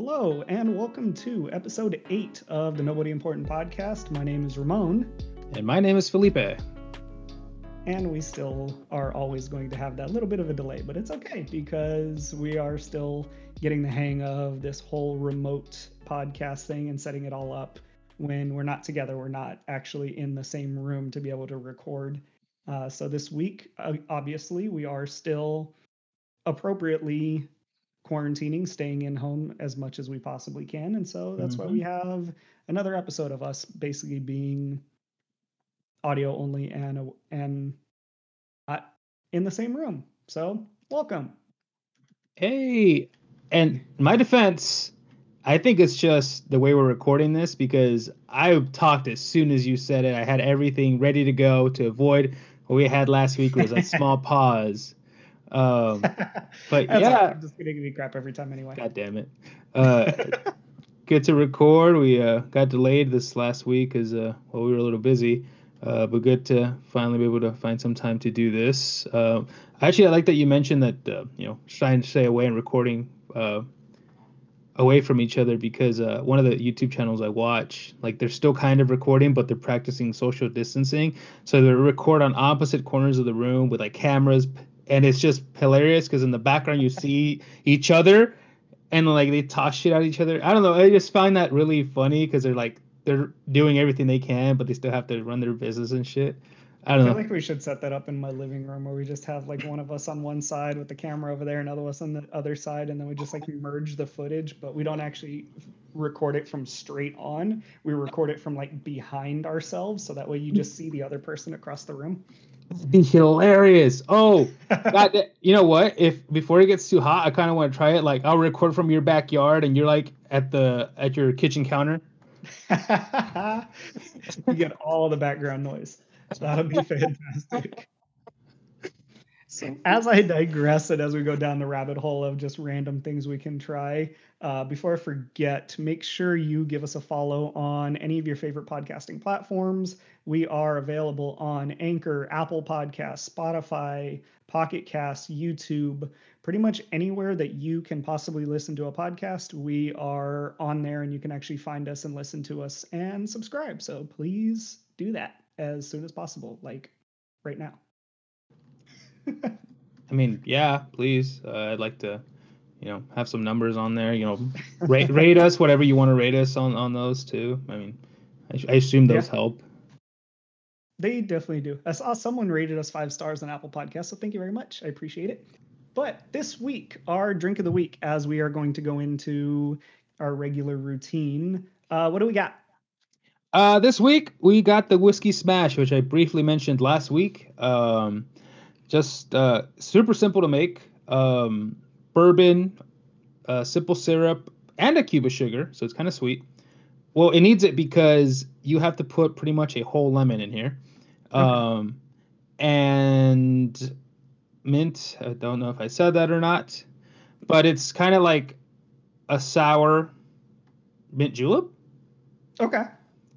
Hello, and welcome to episode eight of the Nobody Important podcast. My name is Ramon. And my name is Felipe. And we still are always going to have that little bit of a delay, but it's okay because we are still getting the hang of this whole remote podcast thing and setting it all up when we're not together. We're not actually in the same room to be able to record. Uh, so this week, uh, obviously, we are still appropriately quarantining, staying in home as much as we possibly can. And so that's mm-hmm. why we mm-hmm. have another episode of us basically being audio only and and in the same room. So, welcome. Hey, and my defense, I think it's just the way we're recording this because I talked as soon as you said it. I had everything ready to go to avoid what we had last week was a small pause. Um, but yeah, I'm just gonna give you crap every time anyway. God damn it. Uh, good to record. We uh, got delayed this last week because uh, well, we were a little busy. Uh, but good to finally be able to find some time to do this. Uh, actually, I like that you mentioned that uh, you know trying to stay away and recording uh, away from each other because uh, one of the YouTube channels I watch, like they're still kind of recording, but they're practicing social distancing. So they record on opposite corners of the room with like cameras, and it's just hilarious because in the background you see each other, and like they toss shit at each other. I don't know. I just find that really funny because they're like they're doing everything they can, but they still have to run their business and shit. I don't I feel know. like we should set that up in my living room where we just have like one of us on one side with the camera over there, another us on the other side, and then we just like merge the footage, but we don't actually record it from straight on. We record it from like behind ourselves, so that way you just see the other person across the room. Be hilarious. Oh, God, you know what? If before it gets too hot, I kind of want to try it. Like I'll record from your backyard, and you're like at the at your kitchen counter you get all the background noise. That'll be fantastic. So as I digress and as we go down the rabbit hole of just random things we can try, uh, before I forget, make sure you give us a follow on any of your favorite podcasting platforms. We are available on Anchor, Apple Podcasts, Spotify, Pocket Cast, YouTube, pretty much anywhere that you can possibly listen to a podcast. We are on there and you can actually find us and listen to us and subscribe. So please do that as soon as possible, like right now. I mean, yeah, please. Uh, I'd like to, you know, have some numbers on there. You know, rate rate us whatever you want to rate us on on those too. I mean, I, I assume those yeah. help. They definitely do. I saw someone rated us five stars on Apple Podcasts, so thank you very much. I appreciate it. But this week, our drink of the week, as we are going to go into our regular routine, uh, what do we got? Uh, this week we got the whiskey smash, which I briefly mentioned last week. Um, just uh, super simple to make. Um, bourbon, uh, simple syrup, and a cube of sugar, so it's kind of sweet. Well, it needs it because you have to put pretty much a whole lemon in here. Um, and mint. I don't know if I said that or not, but it's kind of like a sour mint julep. Okay.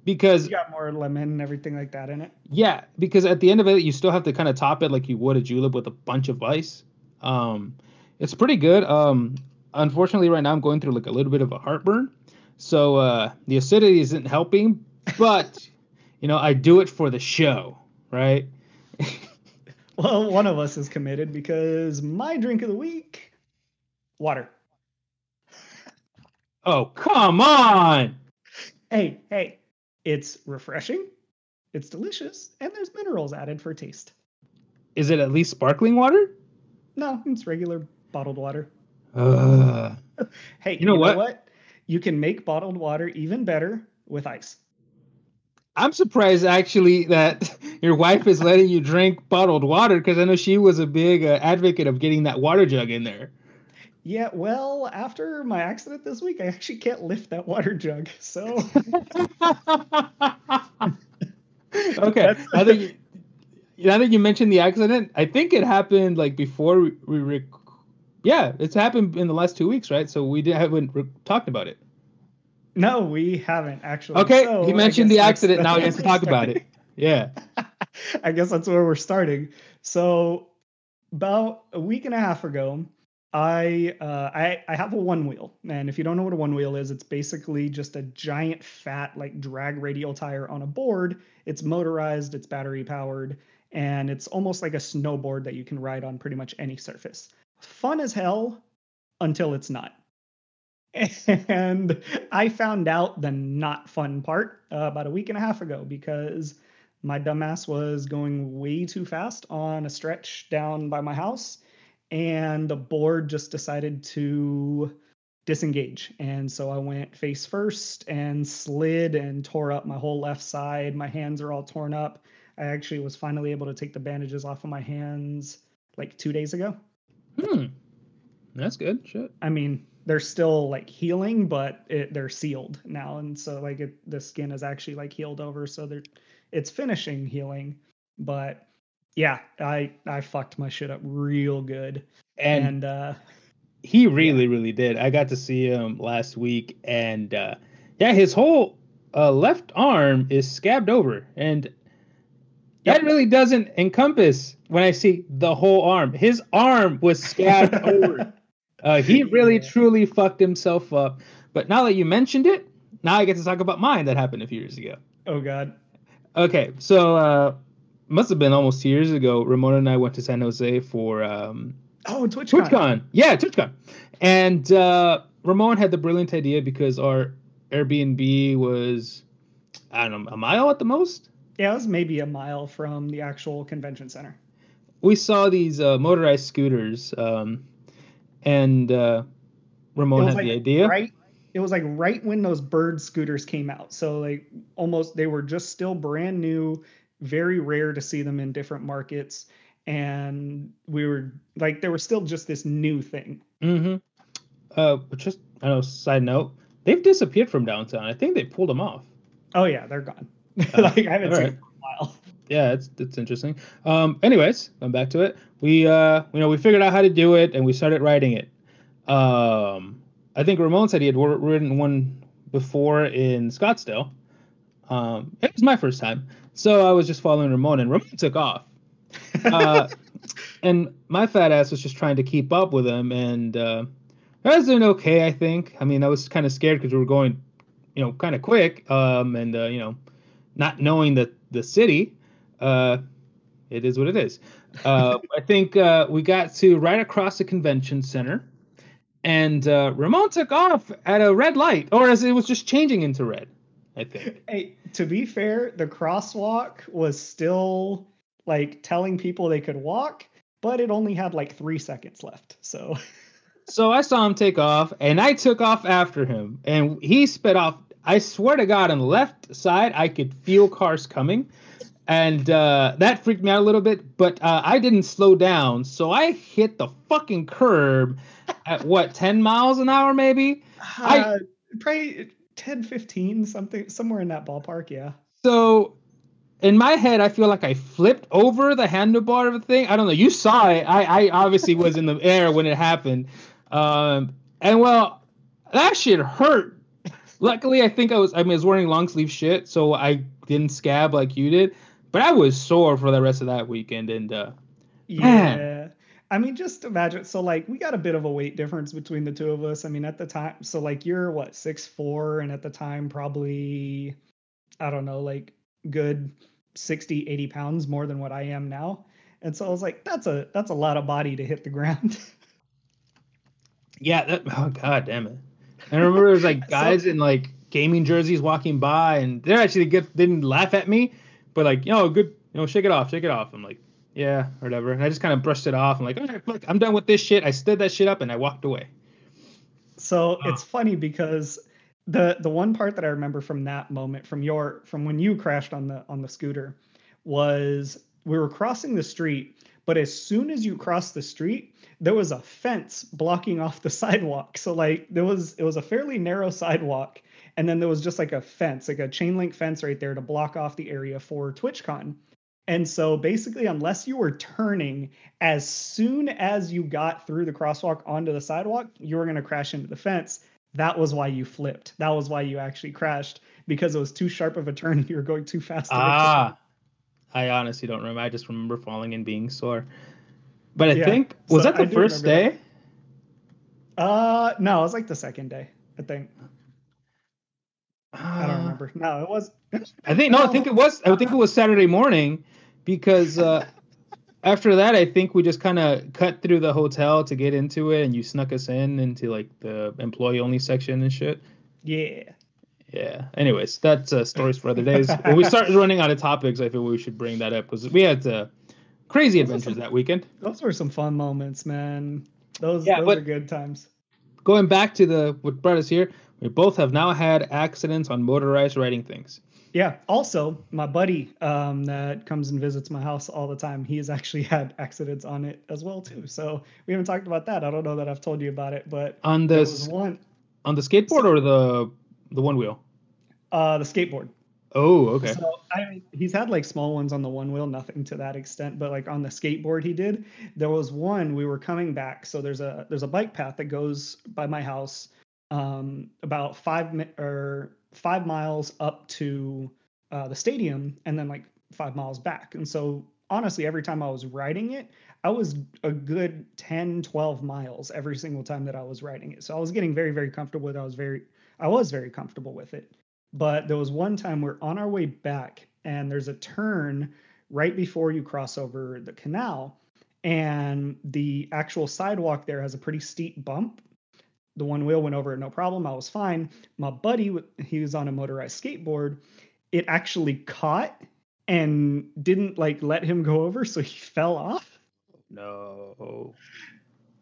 Because you got more lemon and everything like that in it. Yeah, because at the end of it, you still have to kind of top it like you would a julep with a bunch of ice. Um, it's pretty good. Um, unfortunately, right now I'm going through like a little bit of a heartburn, so uh, the acidity isn't helping. But you know, I do it for the show, right? well, one of us is committed because my drink of the week, water. Oh, come on. Hey, hey, it's refreshing, it's delicious, and there's minerals added for taste. Is it at least sparkling water? No, it's regular bottled water. Uh, hey, you know, you what? know what? You can make bottled water even better with ice. I'm surprised actually that your wife is letting you drink bottled water because I know she was a big uh, advocate of getting that water jug in there. Yeah, well, after my accident this week, I actually can't lift that water jug. So okay, I think now that you mentioned the accident, I think it happened like before we, we rec- yeah, it's happened in the last two weeks, right? So we didn't haven't re- talked about it. No, we haven't actually. Okay, so he mentioned the accident. Now he has to talk about it. Yeah. I guess that's where we're starting. So, about a week and a half ago, I uh, I I have a one wheel, and if you don't know what a one wheel is, it's basically just a giant fat like drag radial tire on a board. It's motorized, it's battery powered, and it's almost like a snowboard that you can ride on pretty much any surface. Fun as hell until it's not. And I found out the not fun part uh, about a week and a half ago because my dumbass was going way too fast on a stretch down by my house and the board just decided to disengage. And so I went face first and slid and tore up my whole left side. My hands are all torn up. I actually was finally able to take the bandages off of my hands like two days ago. Hmm. That's good. Shit. I mean, they're still like healing, but it, they're sealed now, and so like it, the skin is actually like healed over, so they're it's finishing healing. But yeah, I I fucked my shit up real good, And, and uh, he really, really did. I got to see him last week, and uh, yeah, his whole uh, left arm is scabbed over, and that really doesn't encompass when I see the whole arm. His arm was scabbed over. Uh, he really, Yeah. truly fucked himself up. But now that you mentioned it, now I get to talk about mine that happened a few years ago. oh god, Okay, so uh, must have been almost two years ago. Ramona and I went to San Jose for um, oh TwitchCon. TwitchCon. Yeah, TwitchCon. And uh, Ramon had the brilliant idea because our Airbnb was, I don't know, a mile at the most. Yeah, it was maybe a mile from the actual convention center. We saw these uh, motorized scooters, um, and uh, Ramon had the idea. Right. It was like right when those bird scooters came out. So like almost they were just still brand new, very rare to see them in different markets. And we were like there was still just this new thing. Mm-hmm. Uh, but just I know. Side note: they've disappeared from downtown. I think they pulled them off. Oh yeah, they're gone. Oh, like I haven't all seen right. them for a while. yeah, it's it's interesting. Um, anyways, going back to it, we uh, you know, we figured out how to do it and we started writing it. Um, I think Ramon said he had written one before in Scottsdale. Um, it was my first time, so I was just following Ramon, and Ramon took off. Uh, and my fat ass was just trying to keep up with him, and uh, I was doing okay. I think. I mean, I was kind of scared because we were going, you know, kind of quick, um, and uh, you know, not knowing the the city. Uh, it is what it is. Uh, I think uh, we got to right across the convention center, and uh, Ramon took off at a red light, or as it was just changing into red. I think. Hey, to be fair, the crosswalk was still like telling people they could walk, but it only had like three seconds left. So So I saw him take off, and I took off after him, and he sped off. I swear to God, on the left side, I could feel cars coming, and uh, that freaked me out a little bit. But uh, I didn't slow down, so I hit the fucking curb at what, ten miles an hour, maybe. I- uh, probably 10, 15, something somewhere in that ballpark, yeah. So in my head, I feel like I flipped over the handlebar of the thing. I don't know. You saw it. I, I obviously was in the air when it happened. Um, and well, that shit hurt. Luckily, I think I was. I mean, I was wearing long sleeve shit, so I didn't scab like you did. But I was sore for the rest of that weekend, and uh, Yeah. Man. I mean, just imagine. So, like, we got a bit of a weight difference between the two of us. I mean, at the time, so like, you're what six four, and at the time, probably, I don't know, like, good 60, 80 pounds more than what I am now. And so I was like, that's a that's a lot of body to hit the ground. yeah, that, oh god damn it! I remember there was like So- guys in like gaming jerseys walking by, and they're actually get didn't laugh at me, but like, you know, good, you know, shake it off, shake it off. I'm like, yeah, or whatever. And I just kind of brushed it off. I'm like, right, look, I'm done with this shit. I stood that shit up and I walked away. So Oh. it's funny because the the one part that I remember from that moment from your from when you crashed on the on the scooter was we were crossing the street, but as soon as you crossed the street, there was a fence blocking off the sidewalk. So like there was it was a fairly narrow sidewalk, and then there was just like a fence, like a chain link fence right there to block off the area for TwitchCon. And so basically, unless you were turning as soon as you got through the crosswalk onto the sidewalk, you were going to crash into the fence. That was why you flipped. That was why you actually crashed because it was too sharp of a turn and you were going too fast. to make the Ah, I honestly don't remember. I just remember falling and being sore. But I Yeah, think was so that the first day? Uh, no, it was like the second day, I think. I don't Uh, remember. No, it was. I think no, I think it was. I think it was Saturday morning, because uh, after that, I think we just kind of cut through the hotel to get into it, and you snuck us in into like the employee only section and shit. Yeah. Yeah. Anyways, that's uh, stories for other days. when we start running out of topics, I feel we should bring that up because we had uh, crazy Those adventures some- that weekend. Those were some fun moments, man. Those, Yeah, those but- are good times. Going back to the what brought us here, we both have now had accidents on motorized riding things. Yeah. Also, my buddy um, that comes and visits my house all the time, he has actually had accidents on it as well too. So we haven't talked about that. I don't know that I've told you about it, but On the one, on the skateboard or the the one wheel. uh, the skateboard. Oh, okay. So I mean, he's had like small ones on the one wheel, nothing to that extent, but like on the skateboard he did. There was one we were coming back. So there's a there's a bike path that goes by my house, um, about five mi- or five miles up to uh, the stadium, and then like five miles back. And so honestly, every time I was riding it, I was a good 10, 12 miles every single time that I was riding it. So I was getting very, very comfortable with it. I was very I was very comfortable with it. But there was one time we're on our way back, and there's a turn right before you cross over the canal, and the actual sidewalk there has a pretty steep bump. The one wheel went over no problem. I was fine. My buddy, he was on a motorized skateboard. It actually caught and didn't like let him go over, so he fell off No.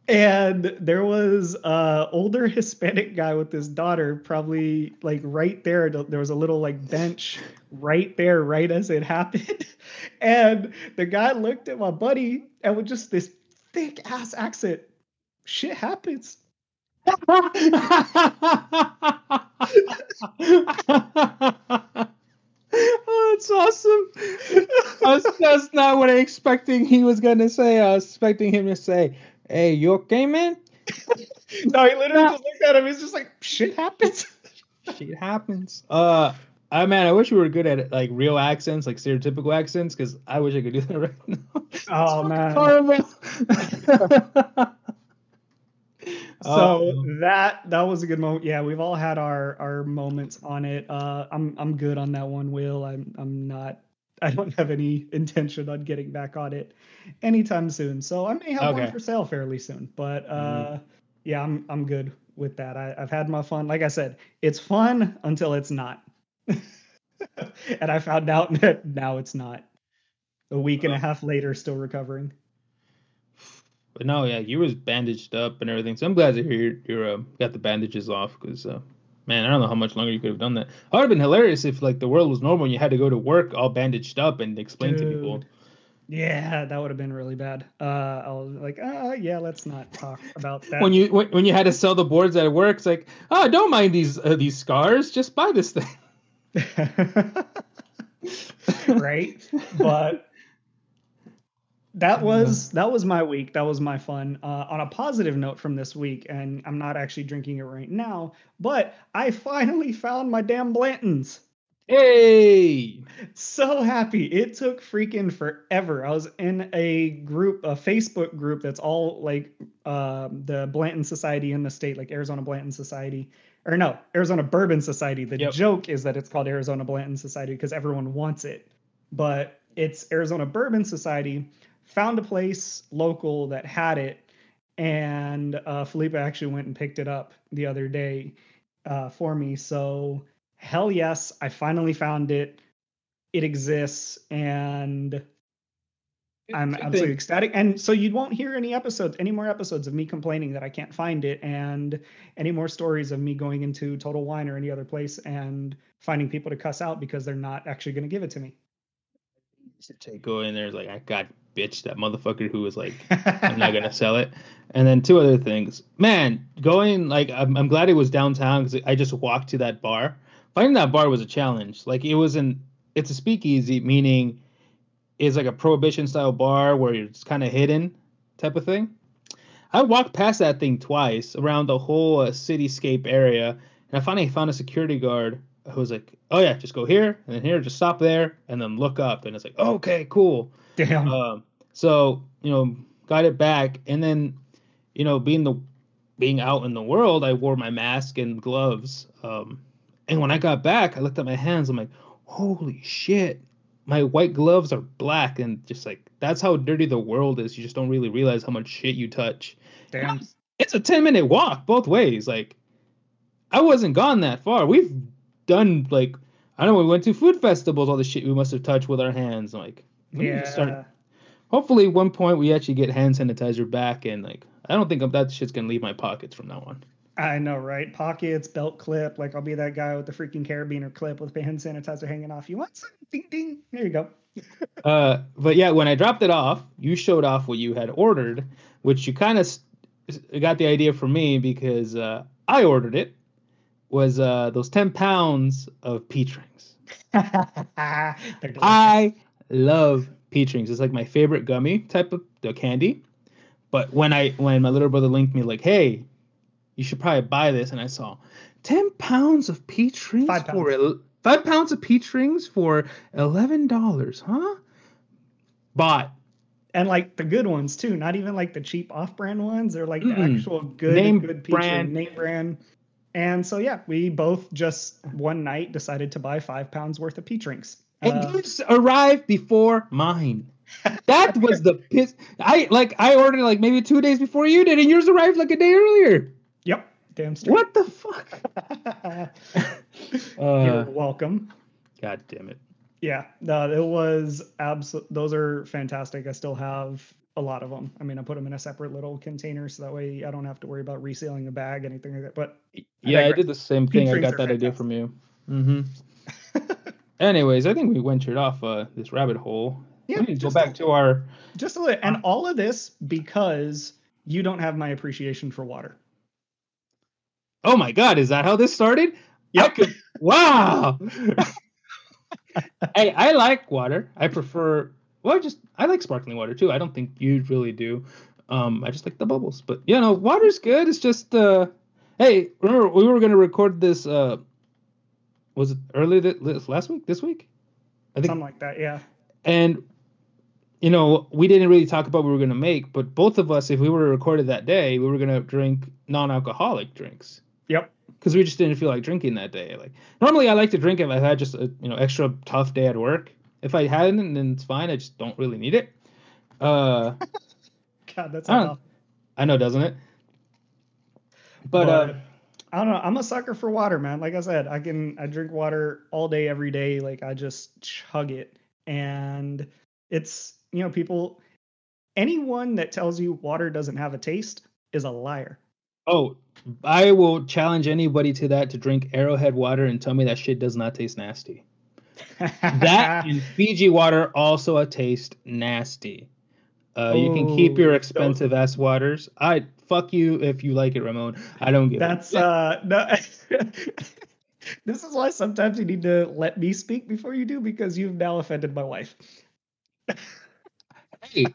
and there was a older hispanic guy with his daughter probably like right there there was a little like bench right there right as it happened and the guy looked at my buddy and with just this thick ass accent shit happens oh, that's awesome. That's, that's not what I expecting he was gonna say. I was expecting him to say, "Hey, you okay, man? no he literally just looked at him he's just like shit happens Shit happens." Uh, I man, I wish we were good at like real accents, like stereotypical accents, because I wish I could do that right now. Oh, man. horrible. so Um, that that was a good moment. Yeah we've all had our our moments on it. Uh i'm i'm good on that one wheel i'm i'm not i don't have any intention on getting back on it anytime soon. So i may have Okay. one for sale fairly soon but uh Mhm. yeah i'm i'm good with that. I, i've had my fun. Like i said it's fun until it's not. And i found out that now it's not. A week and a half later still recovering But no, yeah, you was bandaged up and everything. So I'm glad to hear you're, you're uh, got the bandages off because, uh, man, I don't know how much longer you could have done that. It would have been hilarious if like the world was normal and you had to go to work all bandaged up and explain to people. Yeah, that would have been really bad. Uh, I was like, uh, yeah, let's not talk about that. When you when, when you had to sell the boards at work, it's like, oh, don't mind these uh, these scars, just buy this thing. right? But that was that was my week. That was my fun. Uh, on a positive note from this week, and I'm not actually drinking it right now, but I finally found my damn Blanton's. Hey, so happy. It took freaking forever. I was in a group, a Facebook group that's all like um, the Blanton Society in the state, like Arizona Blanton Society, or no, Arizona Bourbon Society. The Yep. joke is that it's called Arizona Blanton Society because everyone wants it, but it's Arizona Bourbon Society. Found a place local that had it, and uh, Felipe actually went and picked it up the other day uh, for me. So hell yes, I finally found it. It exists, and I'm absolutely ecstatic. And so you won't hear any episodes, any more episodes of me complaining that I can't find it, and any more stories of me going into Total Wine or any other place and finding people to cuss out because they're not actually going to give it to me. Go in there like I got bitch that motherfucker who was like I'm not gonna sell it. And then two other things, man, going like I'm, I'm glad it was downtown because I just walked to that bar. Finding that bar was a challenge. Like it wasn't. It's a speakeasy, meaning it's like a prohibition style bar where it's kind of hidden type of thing. I walked past that thing twice around the whole uh, cityscape area, and I finally found a security guard who was like, "Oh yeah, just go here and then here, just stop there and then look up." And it's like, "Okay, cool." Damn. Um, so you know, got it back, and then you know, being the being out in the world, I wore my mask and gloves. Um, and when I got back, I looked at my hands. I'm like, holy shit, my white gloves are black, and just like that's how dirty the world is. You just don't really realize how much shit you touch. Damn. It's a ten minute walk both ways. Like, I wasn't gone that far. We've done like I don't know. We went to food festivals. All the shit we must have touched with our hands. Like, just start Yeah. hopefully at one point we actually get hand sanitizer back and like i don't think that shit's gonna leave my pockets from now on I know, right? Pockets, belt clip. Like I'll be that guy with the freaking carabiner clip with hand sanitizer hanging off. You want some? Ding ding. There you go. uh but yeah when i dropped it off you showed off what you had ordered which you kind of s- got the idea from me because uh i ordered it was uh those 10 pounds of peach rings i love peach rings it's like my favorite gummy type of the candy but when i when my little brother linked me like hey you should probably buy this and i saw 10 pounds of peach rings Five for el- five pounds of peach rings for $11 huh bought and like the good ones too. Not even like the cheap off-brand ones. They're like the Mm-mm. actual good Name good peach brand. name brand. And so yeah, we both just one night decided to buy five pounds worth of peach rings. and Uh, yours arrived before mine that was the piss i like i ordered like maybe two days before you did and yours arrived like a day earlier yep. Damn straight. what the fuck You're uh, welcome. god damn it Yeah, no, it was absolute. Those are fantastic. I still have a lot of them. I mean, I put them in a separate little container so that way I don't have to worry about resealing a bag, anything like that. But Yeah, I did the same thing. I got that idea from you. Mm-hmm. Anyways, I think we ventured off uh, this rabbit hole. yeah, we need to go just, back to our. just a little, and all of this because you don't have my appreciation for water. Oh my God, is that how this started? I Yep. could- wow. hey, I like water. I prefer. Well, I just I like sparkling water too. I don't think you really do. Um, I just like the bubbles. But you know, water's good. It's just. uh Hey, remember we were gonna record this. uh Was it earlier this last week? This week? I think Something like that. Yeah. and you know we didn't really talk about what we were going to make but both of us if we were recorded that day we were going to drink non-alcoholic drinks Yep. because we just didn't feel like drinking that day like normally i like to drink if i had just a you know extra tough day at work if i hadn't then it's fine i just don't really need it uh God, that's I i know doesn't it but, uh I don't know. I'm a sucker for water, man. Like I said, I can I drink water all day, every day. Like I just chug it, and it's you know people. Anyone that tells you water doesn't have a taste is a liar. oh i will challenge anybody to that to drink arrowhead water and tell me that shit does not taste nasty that and Fiji water also a taste nasty. Uh, you can keep Oh, your expensive ass waters. I fuck you if you like it, Ramon. I don't give That's a uh no. this is why sometimes you need to let me speak before you do because you've now offended my wife. hey,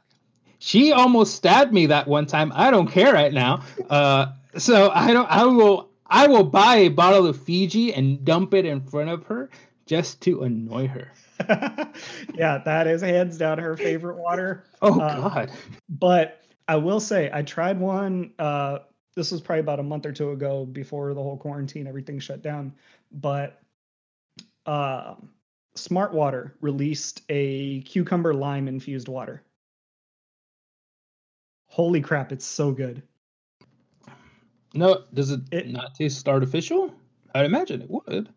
she almost stabbed me that one time. I don't care right now. Uh, so I don't. I will. I will buy a bottle of Fiji and dump it in front of her just to annoy her. yeah, that is hands down her favorite water. Oh Uh, God. But I will say I tried one. Uh, this was probably about a month or two ago before the whole quarantine, everything shut down. But uh, Smart Water released a cucumber lime infused water. Holy crap, it's so good. No, does it, It- not taste artificial? I'd imagine it would.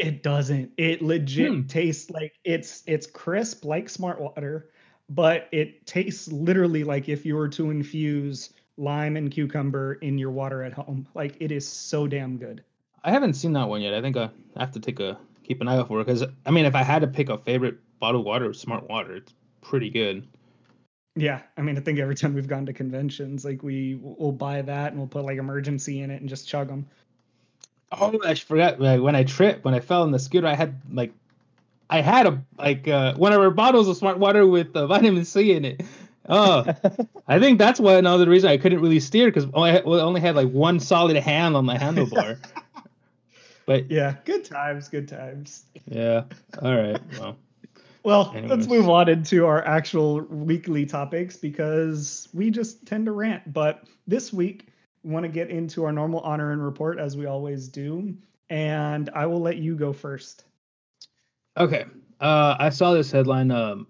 It doesn't. It legit Hmm. tastes like it's it's crisp like Smart Water, but it tastes literally like if you were to infuse lime and cucumber in your water at home. Like it is so damn good. I haven't seen that one yet. I think I have to take a keep an eye out for it because I mean, if I had to pick a favorite bottled water, Smart Water, it's pretty good. Yeah, I mean, I think every time we've gone to conventions, like we will buy that and we'll put like Emergen-C in it and just chug them. Oh, I forgot like, when I tripped when I fell on the scooter. I had like, I had a like uh, one of our bottles of Smart Water with uh, vitamin C in it. Oh, I think that's why another reason I couldn't really steer because I only had like one solid hand on the handlebar. but Yeah, good times, good times. yeah, all right. Well, Well, Anyways. let's move on into our actual weekly topics because we just tend to rant. But this week, want to get into our normal honor and report as we always do, and I will let you go first. Okay. Uh, I saw this headline um,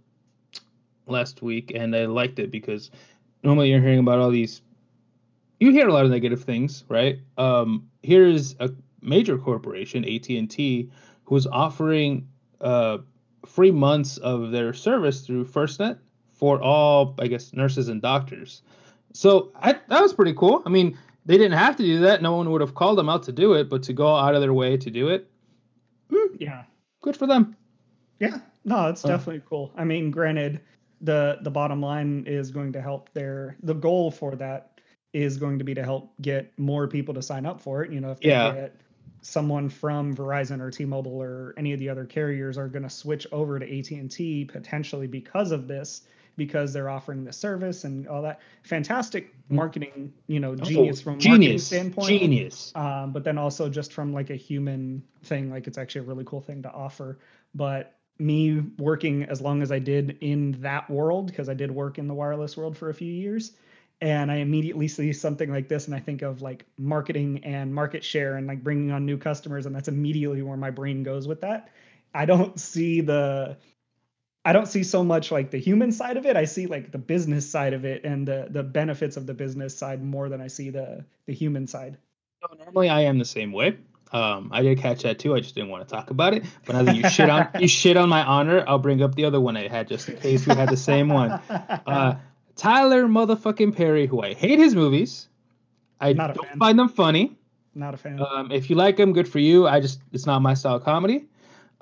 last week and I liked it because normally you're hearing about all these. You hear a lot of negative things, right? Um, here is a major corporation, AT and T, who's offering uh, free months of their service through FirstNet for all, I guess, nurses and doctors. So I, that was pretty cool. I mean, they didn't have to do that. No one would have called them out to do it, but to go out of their way to do it, hmm, Yeah. good for them. Yeah. No, it's Oh. Uh. definitely cool. I mean, granted, the the bottom line is going to help their the goal for that is going to be to help get more people to sign up for it. You know, if they Yeah. get someone from Verizon or T-Mobile or any of the other carriers are going to switch over to AT&T potentially because of this because they're offering the service and all that fantastic marketing, you know, genius from a marketing. Oh, genius, standpoint. genius. um, but then also just from like a human thing like it's actually a really cool thing to offer but me working as long as i did in that world because i did work in the wireless world for a few years and i immediately see something like this and i think of like marketing and market share and like bringing on new customers and that's immediately where my brain goes with that i don't see the i don't see so much like the human side of it i see like the business side of it and the the benefits of the business side more than i see the the human side So normally I am the same way. Um, I did catch that too. I just didn't want to talk about it. But now that you shit on you shit on my honor, I'll bring up the other one I had just in case we had the same one. Uh, Tyler motherfucking Perry, who I hate his movies. I don't fan. find them funny. Not a fan. Um, if you like him, good for you. I just it's not my style of comedy.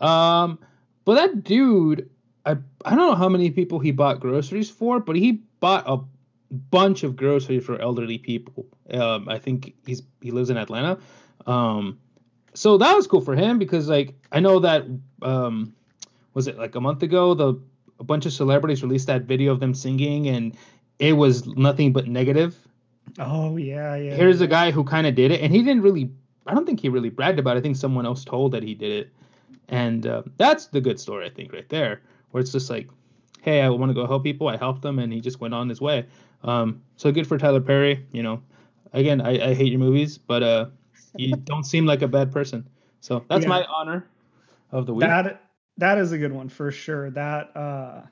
Um, but that dude, I I don't know how many people he bought groceries for, but he bought a bunch of groceries for elderly people. Um, I think he's he lives in Atlanta. Um, so that was cool for him because like I know that um, was it like a month ago the a bunch of celebrities released that video of them singing and it was nothing but negative oh yeah, yeah. here's yeah. a guy who kind of did it and he didn't really i don't think he really bragged about it i think someone else told that he did it and uh, that's the good story i think right there where it's just like hey i want to go help people i helped them and he just went on his way um, so good for tyler perry you know again i, I hate your movies but uh, you don't seem like a bad person so that's Yeah. my honor of the week that that is a good one for sure. That uh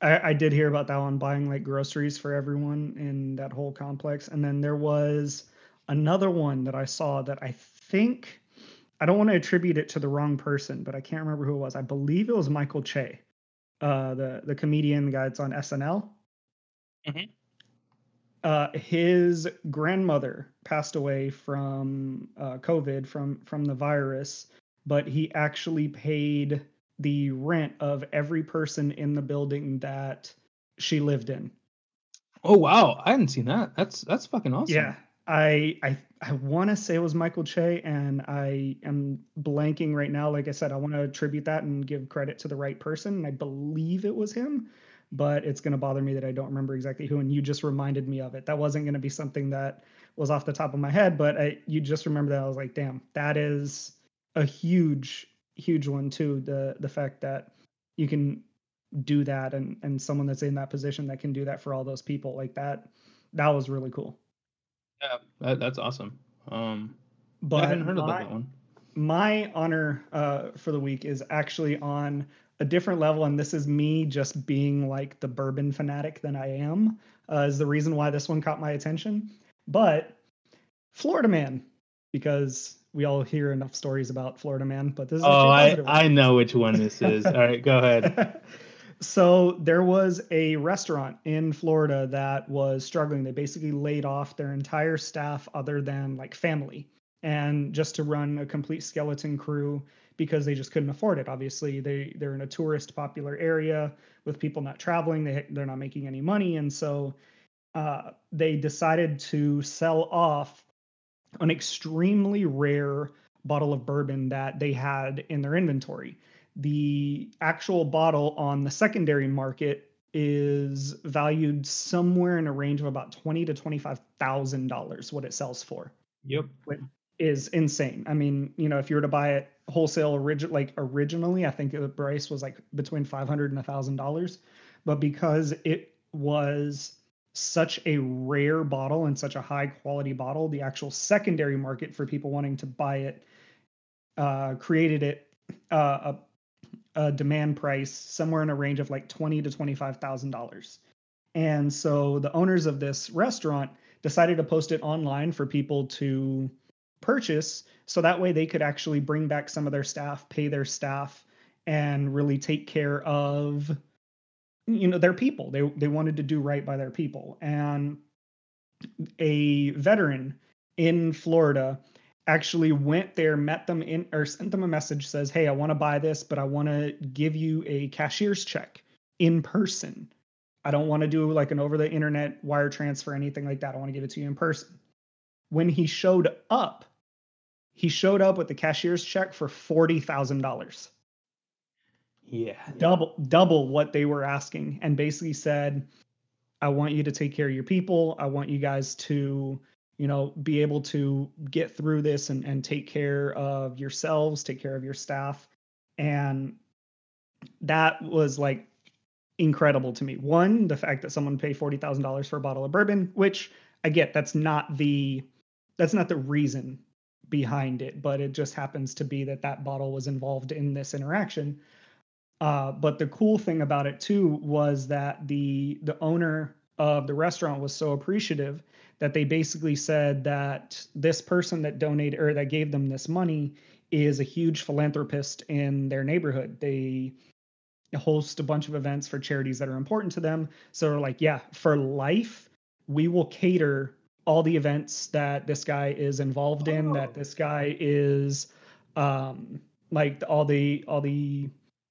I, I did hear about that one buying like groceries for everyone in that whole complex. And then there was another one that I saw that I think I don't want to attribute it to the wrong person, but I can't remember who it was. I believe it was Michael Che, uh, the the comedian the guy that's on SNL. Mhm. Uh, his grandmother passed away from uh, COVID from from the virus, but he actually paid the rent of every person in the building that she lived in. oh wow i hadn't seen that that's that's fucking awesome Yeah, I I I want to say it was Michael Che, and I am blanking right now. Like I said, I want to attribute that and give credit to the right person. And I believe it was him, but it's going to bother me that I don't remember exactly who. And you just reminded me of it. That wasn't going to be something that was off the top of my head, but I you just remember that. I was like, damn, that is a huge huge one too. The the fact that you can do that and and someone that's in that position that can do that for all those people like that that was really cool yeah that, that's awesome. Um but i hadn't heard my, about that one. my honor uh, for the week is actually on a different level and this is me just being like the bourbon fanatic than i am uh, is the reason why this one caught my attention. But florida man because we all hear enough stories about florida man but this is oh i i know which one this is. All right go ahead so there was a restaurant in Florida that was struggling. They basically laid off their entire staff other than like family and just to run a complete skeleton crew because they just couldn't afford it. Obviously, they they're in a tourist popular area with people not traveling. They they're not making any money and so uh, they decided to sell off an extremely rare bottle of bourbon that they had in their inventory the actual bottle on the secondary market is valued somewhere in a range of about twenty to twenty five thousand dollars. What it sells for yep is insane. I mean, you know, if you were to buy it wholesale, origin like originally, I think the price was like between five hundred and a thousand dollars, but because it was such a rare bottle and such a high quality bottle, the actual secondary market for people wanting to buy it uh, created it uh, a, a, demand price somewhere in a range of like twenty to twenty five thousand dollars. And so the owners of this restaurant decided to post it online for people to purchase, so that way they could actually bring back some of their staff, pay their staff, and really take care of you know their people. They they wanted to do right by their people. And a veteran in Florida actually went there, met them in, or sent them a message says, Hey, I want to buy this, but I want to give you a cashier's check in person. I don't want to do like an over the internet wire transfer, anything like that. I want to give it to you in person. When he showed up, he showed up with the cashier's check for $40,000. Yeah. Double double what they were asking and basically said, I want you to take care of your people. I want you guys to you know be able to get through this and, and take care of yourselves take care of your staff. And that was like incredible to me. One the fact that someone paid $40000 for a bottle of bourbon which i get that's not the that's not the reason behind it but it just happens to be that that bottle was involved in this interaction. Uh, but the cool thing about it too was that the the owner of the restaurant was so appreciative that they basically said that this person that donated or that gave them this money is a huge philanthropist in their neighborhood. They host a bunch of events for charities that are important to them. So they're like, yeah, for life, we will cater all the events that this guy is involved in, oh. that this guy is um like all the all the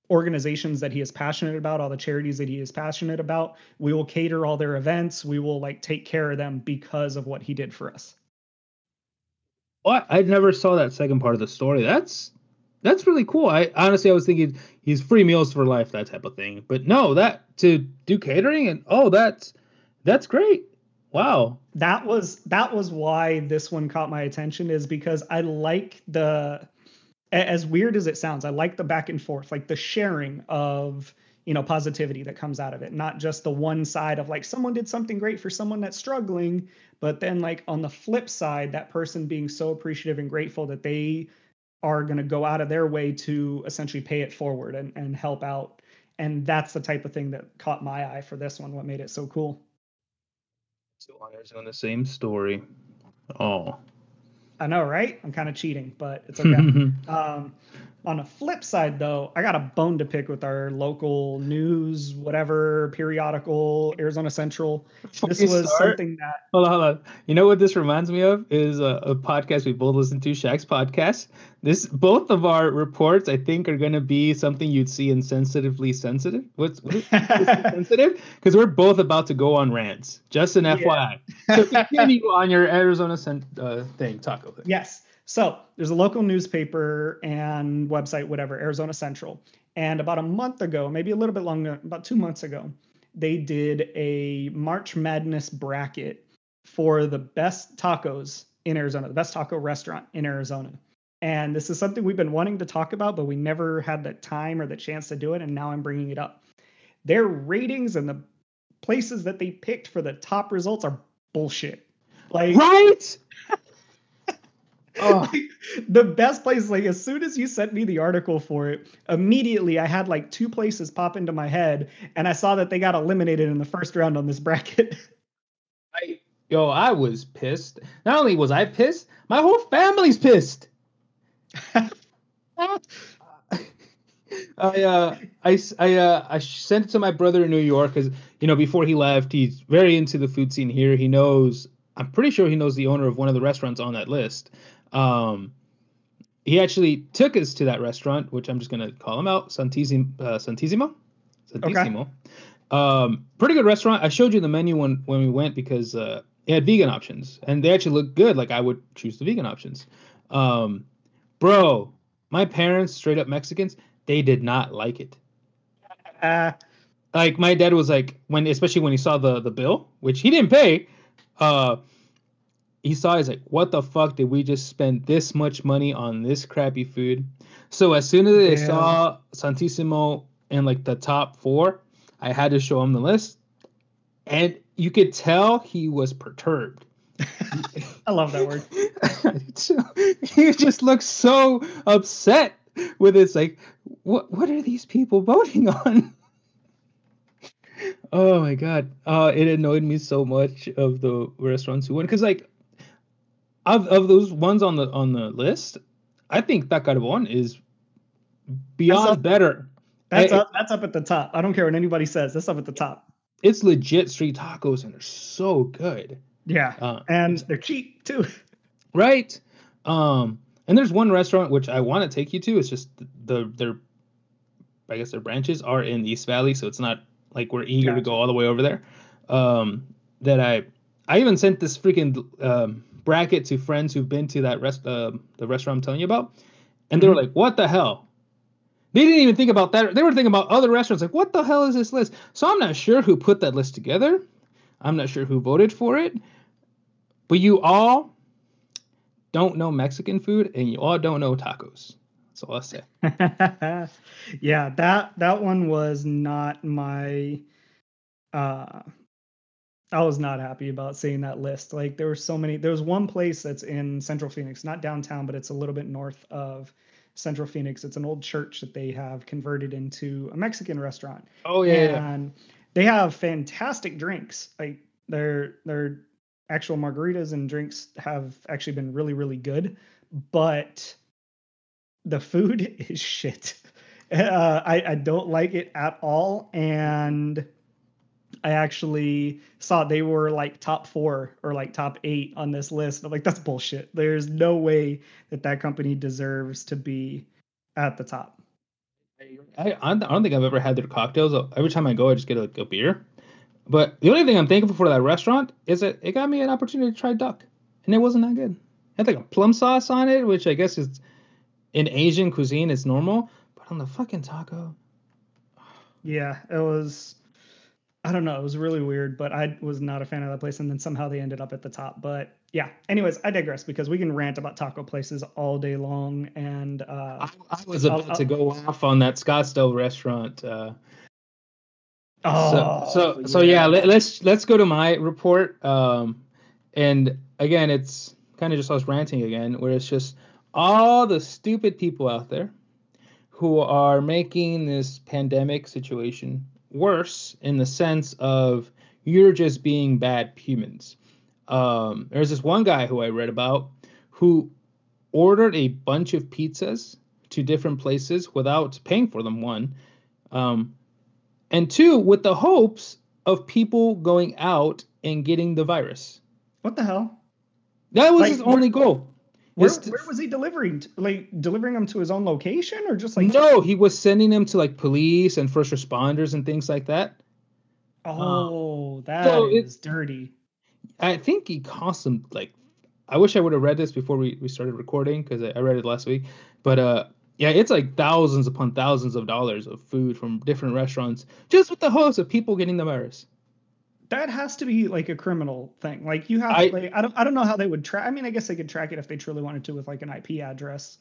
organizations that he is passionate about, all the charities that he is passionate about. We will cater all their events. We will like take care of them because of what he did for us. Oh, well, I never saw that second part of the story. That's that's really cool. I honestly I was thinking he's free meals for life, that type of thing. But no, that to do catering and oh that's that's great. Wow. That was that was why this one caught my attention is because I like the as weird as it sounds, I like the back and forth, like the sharing of you know positivity that comes out of it, not just the one side of like someone did something great for someone that's struggling, but then like on the flip side, that person being so appreciative and grateful that they are going to go out of their way to essentially pay it forward and, and help out. And that's the type of thing that caught my eye for this one. What made it so cool? Two owners on the same story. Oh, I know, right? I'm kind of cheating, but it's okay. um, on the flip side, though, I got a bone to pick with our local news, whatever periodical, Arizona Central. This was start, something that. Hold on, hold on. You know what this reminds me of is a, a podcast we both listen to, Shaq's podcast. This both of our reports, I think, are going to be something you'd see in sensitively sensitive. What's, what's sensitive? Because we're both about to go on rants. Just an yeah. FYI. So continue on your Arizona uh, thing, taco thing. Yes. So there's a local newspaper and website, whatever, Arizona Central. And about a month ago, maybe a little bit longer, about two months ago, they did a March Madness bracket for the best tacos in Arizona, the best taco restaurant in Arizona. And this is something we've been wanting to talk about, but we never had the time or the chance to do it. And now I'm bringing it up. Their ratings and the places that they picked for the top results are bullshit. Like, right? Oh. the best place, like as soon as you sent me the article for it, immediately I had like two places pop into my head, and I saw that they got eliminated in the first round on this bracket. I, yo, I was pissed. Not only was I pissed, my whole family's pissed. I uh I I uh I sent it to my brother in New York because you know before he left he's very into the food scene here. He knows I'm pretty sure he knows the owner of one of the restaurants on that list. Um, he actually took us to that restaurant, which I'm just gonna call him out, Santissimo. Uh, Santissimo. Santissimo. Okay. Um, pretty good restaurant. I showed you the menu when when we went because uh, it had vegan options, and they actually looked good. Like I would choose the vegan options. Um, bro, my parents, straight up Mexicans, they did not like it. Uh, like my dad was like when, especially when he saw the the bill, which he didn't pay. Uh, he saw he's like, what the fuck did we just spend this much money on this crappy food? So as soon as they Damn. saw Santissimo in like the top four, I had to show him the list. And you could tell he was perturbed. I love that word. he just looks so upset with it's like what what are these people voting on? oh my god. Uh it annoyed me so much of the restaurants who went because like of of those ones on the on the list, I think Takarbon is beyond up, better. That's I, up that's up at the top. I don't care what anybody says. That's up at the top. It's legit street tacos and they're so good. Yeah. Uh, and they're cheap too. Right? Um and there's one restaurant which I want to take you to. It's just the, the their I guess their branches are in East Valley, so it's not like we're eager gotcha. to go all the way over there. Um, that I I even sent this freaking um, bracket to friends who've been to that rest uh, the restaurant I'm telling you about, and they were mm-hmm. like, "What the hell?" They didn't even think about that. They were thinking about other restaurants. Like, what the hell is this list? So I'm not sure who put that list together. I'm not sure who voted for it. But you all don't know Mexican food, and you all don't know tacos. That's all I say. yeah, that that one was not my. Uh, I was not happy about seeing that list. Like there were so many. There was one place that's in Central Phoenix, not downtown, but it's a little bit north of Central Phoenix. It's an old church that they have converted into a Mexican restaurant. Oh yeah. And they have fantastic drinks. Like their their actual margaritas and drinks have actually been really really good, but the food is shit. Uh, I, I don't like it at all. And I actually saw they were like top four or like top eight on this list. I'm like, that's bullshit. There's no way that that company deserves to be at the top. I, I don't think I've ever had their cocktails. Every time I go, I just get like a beer. But the only thing I'm thankful for that restaurant is that it got me an opportunity to try duck, and it wasn't that good. It had like a plum sauce on it, which I guess is in Asian cuisine it's normal, but on the fucking taco. Yeah, it was. I don't know. It was really weird, but I was not a fan of that place. And then somehow they ended up at the top. But yeah. Anyways, I digress because we can rant about taco places all day long. And uh, I, I was about I'll, to go off on that Scottsdale restaurant. Uh, oh, so so, yeah. so yeah. Let, us let's, let's go to my report. Um, and again, it's kind of just us ranting again, where it's just all the stupid people out there who are making this pandemic situation worse in the sense of you're just being bad humans. Um, there's this one guy who I read about who ordered a bunch of pizzas to different places without paying for them, one. Um, and two, with the hopes of people going out and getting the virus. What the hell? That was like, his only goal. Where, where was he delivering? Like delivering them to his own location, or just like? No, he was sending them to like police and first responders and things like that. Oh, uh, that so is it, dirty. I think he cost them like. I wish I would have read this before we, we started recording because I, I read it last week. But uh, yeah, it's like thousands upon thousands of dollars of food from different restaurants just with the hopes of people getting the virus that has to be like a criminal thing. Like you have, I, like, I don't, I don't know how they would track. I mean, I guess they could track it if they truly wanted to with like an IP address,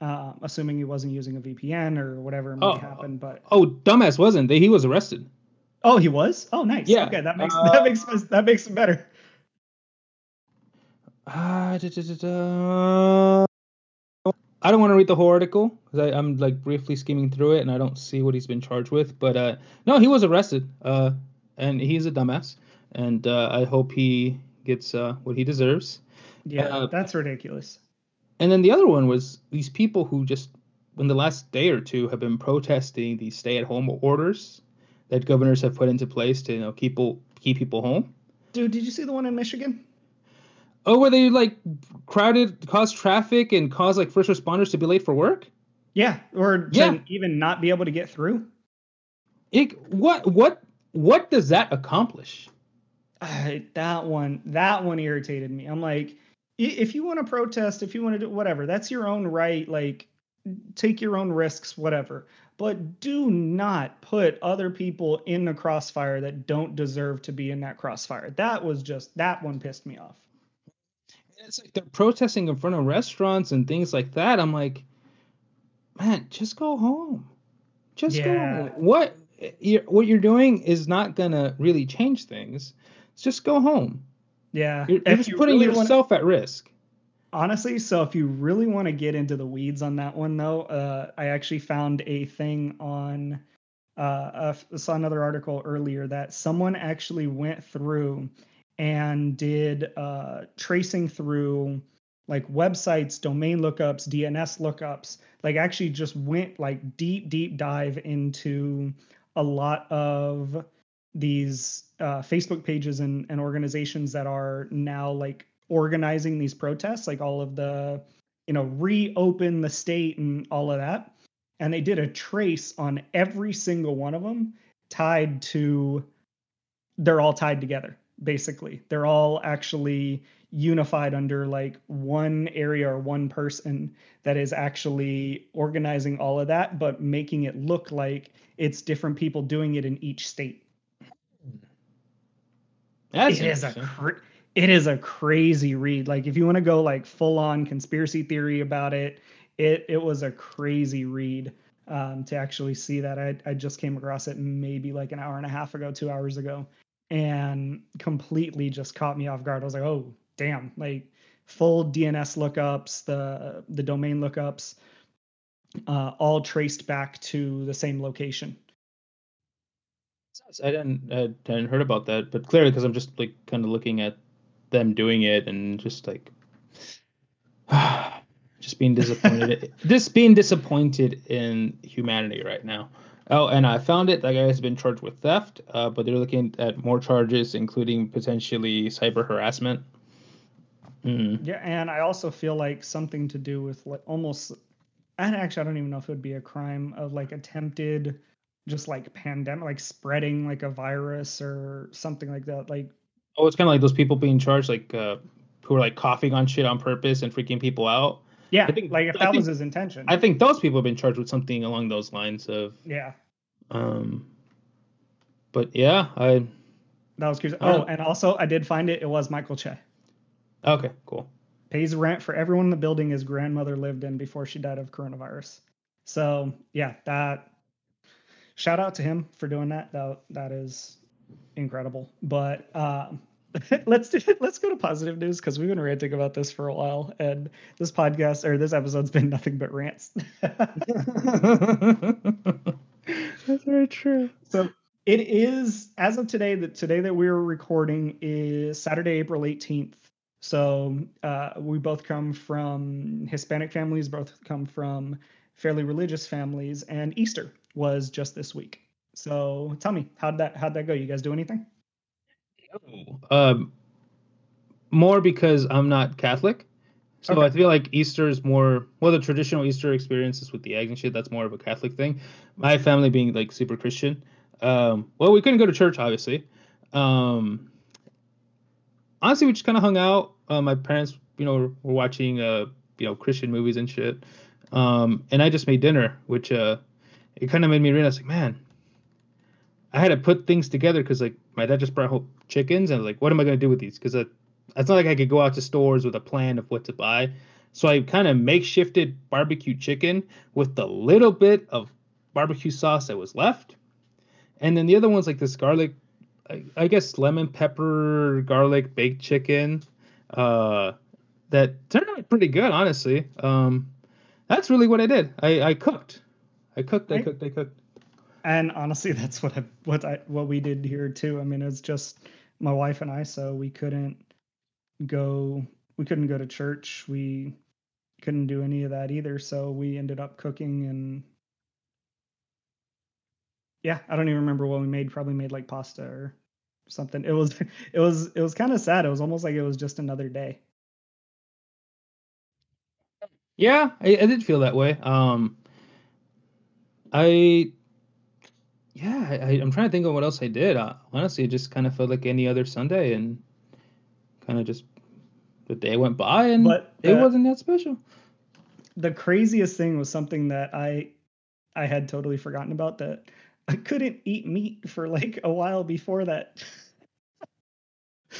uh, assuming he wasn't using a VPN or whatever may oh, happen. But oh, dumbass wasn't. He was arrested. Oh, he was. Oh, nice. Yeah. Okay, that makes uh, that makes that makes it better. Uh, da, da, da, I don't want to read the whole article because I'm like briefly skimming through it and I don't see what he's been charged with. But uh, no, he was arrested. Uh, and he's a dumbass. And uh, I hope he gets uh, what he deserves. Yeah, uh, that's ridiculous. And then the other one was these people who just, in the last day or two, have been protesting these stay-at-home orders that governors have put into place to you know keep people keep people home. Dude, did you see the one in Michigan? Oh, where they like crowded, caused traffic, and caused like first responders to be late for work. Yeah, or yeah. even not be able to get through. It, what what what does that accomplish? Uh, that one, that one irritated me. I'm like, if you want to protest, if you want to do whatever, that's your own right. Like, take your own risks, whatever. But do not put other people in the crossfire that don't deserve to be in that crossfire. That was just that one pissed me off. It's like they're protesting in front of restaurants and things like that. I'm like, man, just go home. Just yeah. go. Home. What you're, what you're doing is not gonna really change things. It's just go home. Yeah, you're, you're just you putting really yourself wanna... at risk. Honestly, so if you really want to get into the weeds on that one, though, uh, I actually found a thing on. Uh, I saw another article earlier that someone actually went through and did uh, tracing through like websites, domain lookups, DNS lookups, like actually just went like deep, deep dive into a lot of these uh, Facebook pages and, and organizations that are now like organizing these protests, like all of the, you know, reopen the state and all of that. And they did a trace on every single one of them tied to, they're all tied together, basically. They're all actually unified under like one area or one person that is actually organizing all of that, but making it look like it's different people doing it in each state. That's it is a cr- it is a crazy read. Like if you want to go like full on conspiracy theory about it, it it was a crazy read um, to actually see that. I I just came across it maybe like an hour and a half ago, two hours ago, and completely just caught me off guard. I was like, oh damn, like full DNS lookups, the the domain lookups, uh, all traced back to the same location. I didn't I didn't heard about that, but clearly because I'm just like kind of looking at them doing it and just like just being disappointed just being disappointed in humanity right now oh and i found it that guy has been charged with theft uh, but they're looking at more charges including potentially cyber harassment Mm. Yeah, and I also feel like something to do with like almost, and actually I don't even know if it would be a crime of like attempted, just like pandemic, like spreading like a virus or something like that. Like, oh, it's kind of like those people being charged, like uh, who are like coughing on shit on purpose and freaking people out. Yeah, I think like if that think, was his intention. I think those people have been charged with something along those lines of. Yeah. Um. But yeah, I. That was curious. Oh, and also I did find it. It was Michael Che. Okay, cool. Pays rent for everyone in the building his grandmother lived in before she died of coronavirus. So yeah, that shout out to him for doing that. That that is incredible. But um, let's do, let's go to positive news because we've been ranting about this for a while, and this podcast or this episode's been nothing but rants. That's very true. So it is as of today that today that we're recording is Saturday, April eighteenth. So uh, we both come from Hispanic families, both come from fairly religious families, and Easter was just this week. So tell me, how'd that how'd that go? You guys do anything? Um, more because I'm not Catholic. So okay. I feel like Easter is more well the traditional Easter experiences with the eggs and shit. That's more of a Catholic thing. My family being like super Christian. Um, well, we couldn't go to church, obviously. Um, honestly, we just kind of hung out uh, my parents, you know, were watching uh, you know, Christian movies and shit. Um, and I just made dinner, which uh, it kind of made me realize, like, man, I had to put things together because like my dad just brought home chickens, and like, what am I gonna do with these? Because uh, it's not like I could go out to stores with a plan of what to buy. So I kind of makeshifted barbecue chicken with the little bit of barbecue sauce that was left, and then the other one's like this garlic, I, I guess lemon pepper garlic baked chicken uh, that turned out pretty good, honestly. Um, that's really what I did. I, I cooked. I cooked. I cooked. I cooked. And honestly, that's what I what I what we did here too. I mean, it's just my wife and I, so we couldn't go. We couldn't go to church. We couldn't do any of that either. So we ended up cooking and yeah, I don't even remember what we made. Probably made like pasta or something. It was it was it was kind of sad. It was almost like it was just another day. Yeah, I, I did feel that way. Um, I yeah, I, am trying to think of what else I did. Uh, honestly, it just kind of felt like any other Sunday, and kind of just the day went by, and but, uh, it wasn't that special. The craziest thing was something that I I had totally forgotten about that I couldn't eat meat for like a while before that.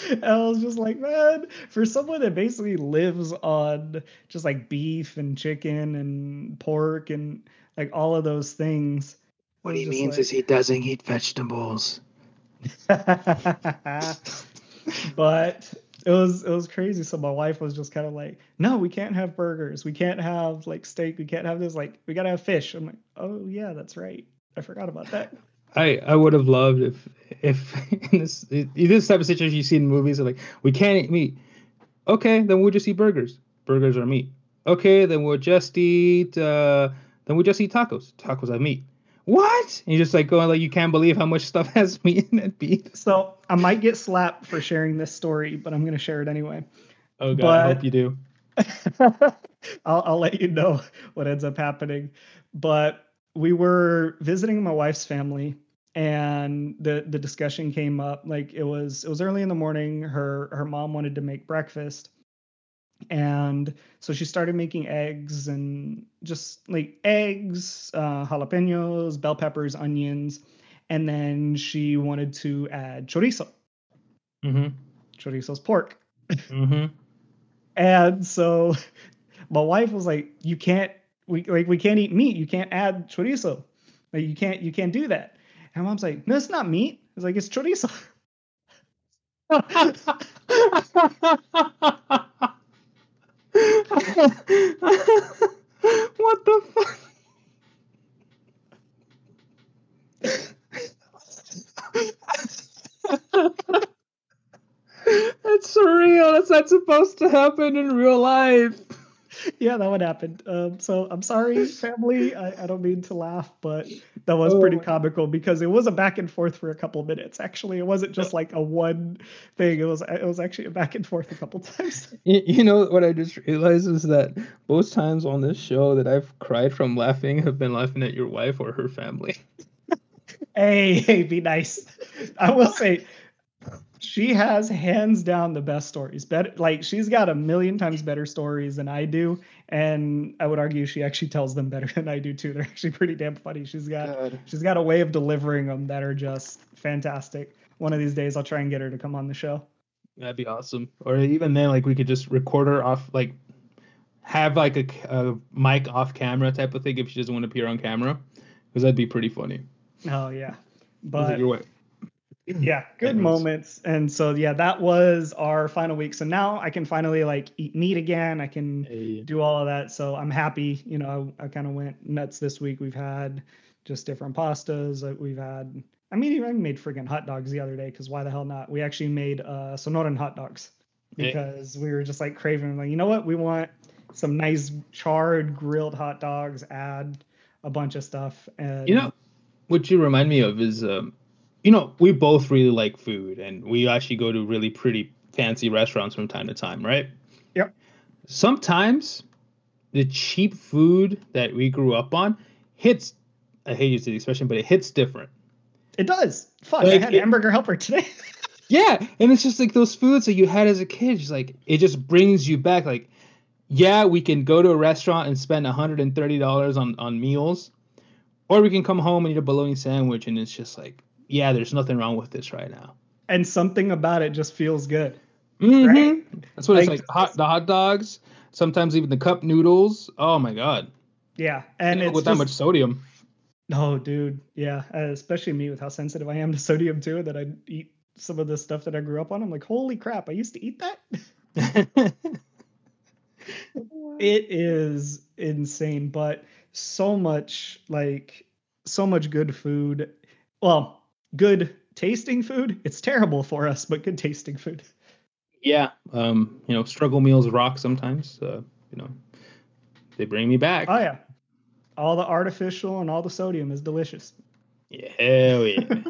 and I was just like, man, for someone that basically lives on just like beef and chicken and pork and like all of those things. What he means like... is he doesn't eat vegetables. but it was it was crazy. So my wife was just kind of like, "No, we can't have burgers. We can't have like steak. We can't have this. Like, we gotta have fish." I'm like, "Oh yeah, that's right. I forgot about that." I, I would have loved if if in this in this type of situation you see in movies like we can't eat meat. Okay, then we'll just eat burgers. Burgers are meat. Okay, then we'll just eat uh then we'll just eat tacos. Tacos have meat. What? And you just like going like you can't believe how much stuff has meat in it beef. So I might get slapped for sharing this story, but I'm gonna share it anyway. Oh god, but, I hope you do. I'll I'll let you know what ends up happening. But we were visiting my wife's family and the the discussion came up like it was it was early in the morning. Her her mom wanted to make breakfast. And so she started making eggs and just like eggs uh, jalapenos bell peppers onions. And then she wanted to add chorizo. Mm-hmm. chorizo's pork. Mm-hmm. and so my wife was like you can't we like we can't eat meat you can't add chorizo like you can't you can't do that and mom's like, no, it's not meat. It's like, it's chorizo. what the fuck? That's surreal. That's not supposed to happen in real life. yeah, that would happen. Um, so I'm sorry, family. I, I, don't mean to laugh, but that was oh, pretty comical because it was a back and forth for a couple minutes. Actually, it wasn't just like a one thing. It was it was actually a back and forth a couple times. You know what I just realized is that most times on this show that I've cried from laughing have been laughing at your wife or her family. hey, hey, be nice. I will say she has hands down the best stories. Better like she's got a million times better stories than I do, and I would argue she actually tells them better than I do too. They're actually pretty damn funny. She's got God. she's got a way of delivering them that are just fantastic. One of these days, I'll try and get her to come on the show. That'd be awesome. Or even then, like we could just record her off, like have like a, a mic off camera type of thing if she doesn't want to appear on camera, because that'd be pretty funny. Oh yeah, but yeah good moments. And so yeah that was our final week. So now i can finally like eat meat again. I can hey. do all of that. So i'm happy you know i, I kind of went nuts this week. We've had just different pastas. We've had i mean even made freaking hot dogs the other day because why the hell not? We actually made uh sonoran hot dogs because hey. we were just like craving like you know what? We want some nice charred grilled hot dogs add a bunch of stuff and you know what you remind me of is um you know, we both really like food and we actually go to really pretty fancy restaurants from time to time, right? Yep. Sometimes the cheap food that we grew up on hits I hate using the expression, but it hits different. It does. Fuck, like, I had it, hamburger helper today. yeah, and it's just like those foods that you had as a kid. Just like it just brings you back. Like, yeah, we can go to a restaurant and spend hundred and thirty dollars on on meals, or we can come home and eat a bologna sandwich, and it's just like yeah, there's nothing wrong with this right now. And something about it just feels good. Mm-hmm. Right? That's what like, it's like. Hot, the hot dogs, sometimes even the cup noodles. Oh my god. Yeah, and with just, that much sodium. No, dude. Yeah, uh, especially me with how sensitive I am to sodium too. That I eat some of the stuff that I grew up on. I'm like, holy crap! I used to eat that. it is insane, but so much like so much good food. Well, good tasting food. It's terrible for us, but good tasting food. Yeah, um, you know, struggle meals rock sometimes. Uh, you know, they bring me back. Oh yeah, all the artificial and all the sodium is delicious. Yeah, hell yeah.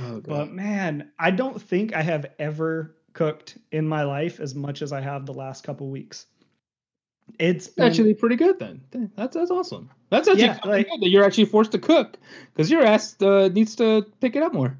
oh, but man, I don't think I have ever cooked in my life as much as I have the last couple weeks. It's been, actually pretty good then. That's that's awesome. That's actually yeah, like, good that you're actually forced to cook because your ass uh, needs to pick it up more.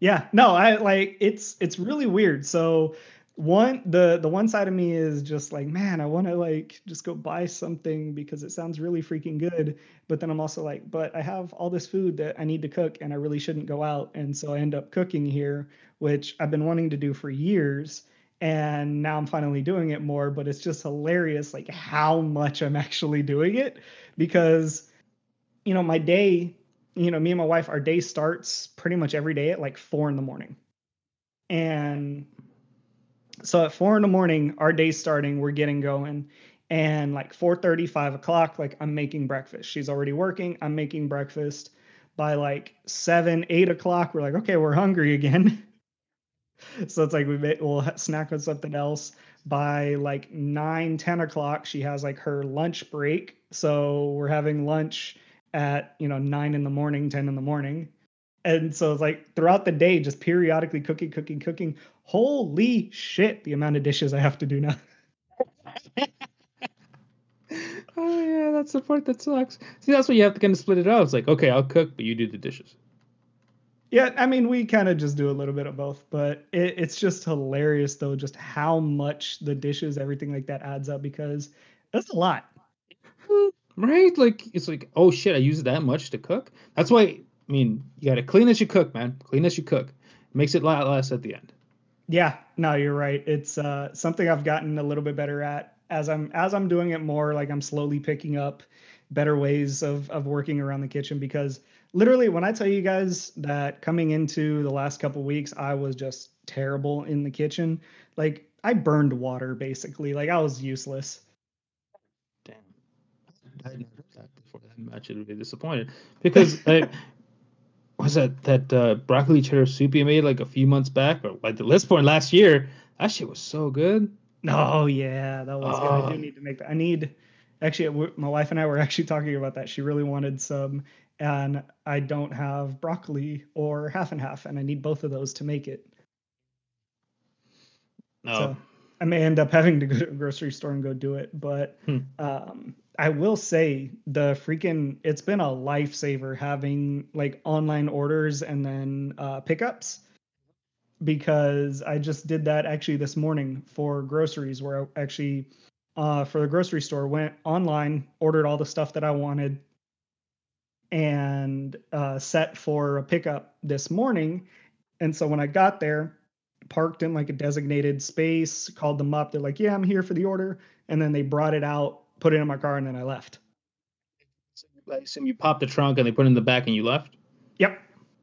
Yeah, no, I like it's it's really weird. So one the the one side of me is just like, man, I want to like just go buy something because it sounds really freaking good. But then I'm also like, but I have all this food that I need to cook and I really shouldn't go out. And so I end up cooking here, which I've been wanting to do for years and now I'm finally doing it more, but it's just hilarious like how much I'm actually doing it because you know, my day, you know, me and my wife, our day starts pretty much every day at like four in the morning. And so at four in the morning, our day's starting, we're getting going. And like 4 5 o'clock, like I'm making breakfast. She's already working. I'm making breakfast. By like seven, eight o'clock, we're like, okay, we're hungry again. so it's like we may, we'll snack on something else. By like nine, 10 o'clock, she has like her lunch break. So we're having lunch at, you know, nine in the morning, 10 in the morning. And so it's like throughout the day, just periodically cooking, cooking, cooking. Holy shit, the amount of dishes I have to do now. oh yeah, that's the part that sucks. See, that's why you have to kind of split it out. It's like, okay, I'll cook, but you do the dishes. Yeah, I mean, we kind of just do a little bit of both, but it, it's just hilarious though, just how much the dishes, everything like that adds up because that's a lot. Right? Like it's like, oh shit, I use that much to cook. That's why I mean, you got to clean as you cook, man. Clean as you cook. It makes it a lot less at the end. Yeah, no, you're right. It's uh, something I've gotten a little bit better at as I'm as I'm doing it more. Like I'm slowly picking up better ways of of working around the kitchen because literally when I tell you guys that coming into the last couple weeks, I was just terrible in the kitchen. Like I burned water basically. Like I was useless. Damn, I had never heard that before. I'm actually really disappointed because I was that that uh, broccoli cheddar soup you made like a few months back or like the list point last year. That shit was so good. Oh yeah, that was. Oh. Good. I do need to make that. I need. Actually, my wife and I were actually talking about that. She really wanted some, and I don't have broccoli or half and half, and I need both of those to make it. No. So I may end up having to go to a grocery store and go do it, but hmm. um, I will say the freaking it's been a lifesaver having like online orders and then uh, pickups because I just did that actually this morning for groceries where I actually uh, for the grocery store went online ordered all the stuff that I wanted and uh, set for a pickup this morning and so when I got there parked in like a designated space called them up they're like yeah I'm here for the order and then they brought it out put it in my car, and then I left. I assume you popped the trunk and they put it in the back and you left. Yep.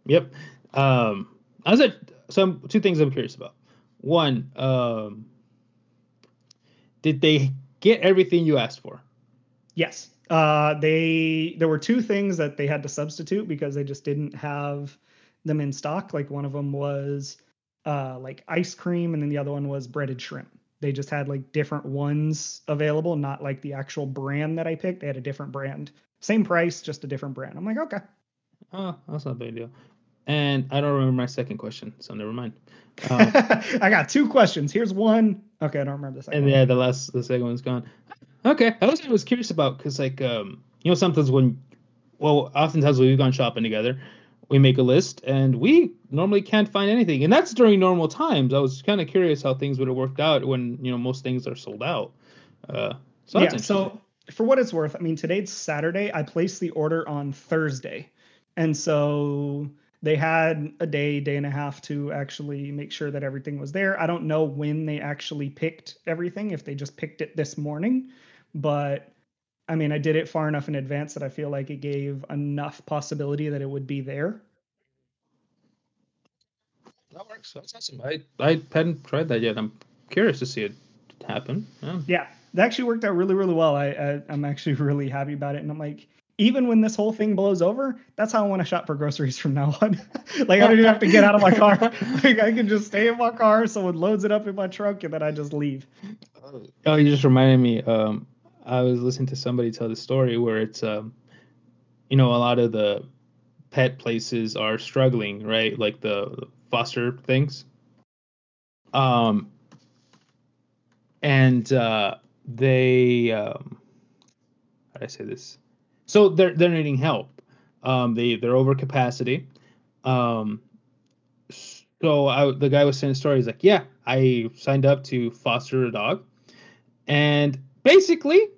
Yep. Um, I was at some two things I'm curious about. One, um, did they get everything you asked for? Yes. Uh, they there were two things that they had to substitute because they just didn't have them in stock. Like one of them was uh, like ice cream, and then the other one was breaded shrimp. They just had like different ones available, not like the actual brand that I picked. They had a different brand. Same price, just a different brand. I'm like, okay. Oh, that's not a big deal. And I don't remember my second question, so never mind. Um, I got two questions. Here's one. Okay, I don't remember the second. And one. yeah, the last, the second one's gone. Okay, I was I was curious about because like um you know sometimes when well oftentimes when we've gone shopping together, we make a list and we normally can't find anything. And that's during normal times. I was kind of curious how things would have worked out when you know most things are sold out. Uh, so yeah so for what it's worth i mean today's saturday. I placed the order on thursday. And so they had a day day and a half to actually make sure that everything was there. I don't know when they actually picked everything if they just picked it this morning but I mean, I did it far enough in advance that I feel like it gave enough possibility that it would be there. That works. That's awesome. I, I hadn't tried that yet. I'm curious to see it happen. Yeah, yeah that actually worked out really, really well. I, I I'm actually really happy about it, and I'm like, even when this whole thing blows over, that's how I want to shop for groceries from now on. like I don't even have to get out of my car. like I can just stay in my car, someone loads it up in my trunk, and then I just leave. Oh, you just reminded me. Um, I was listening to somebody tell the story where it's um, you know, a lot of the pet places are struggling, right? Like the foster things. Um, and uh, they, um, how do I say this? So they're they're needing help. Um, they they're over capacity. Um, so I, the guy was saying. He's like, yeah, I signed up to foster a dog, and basically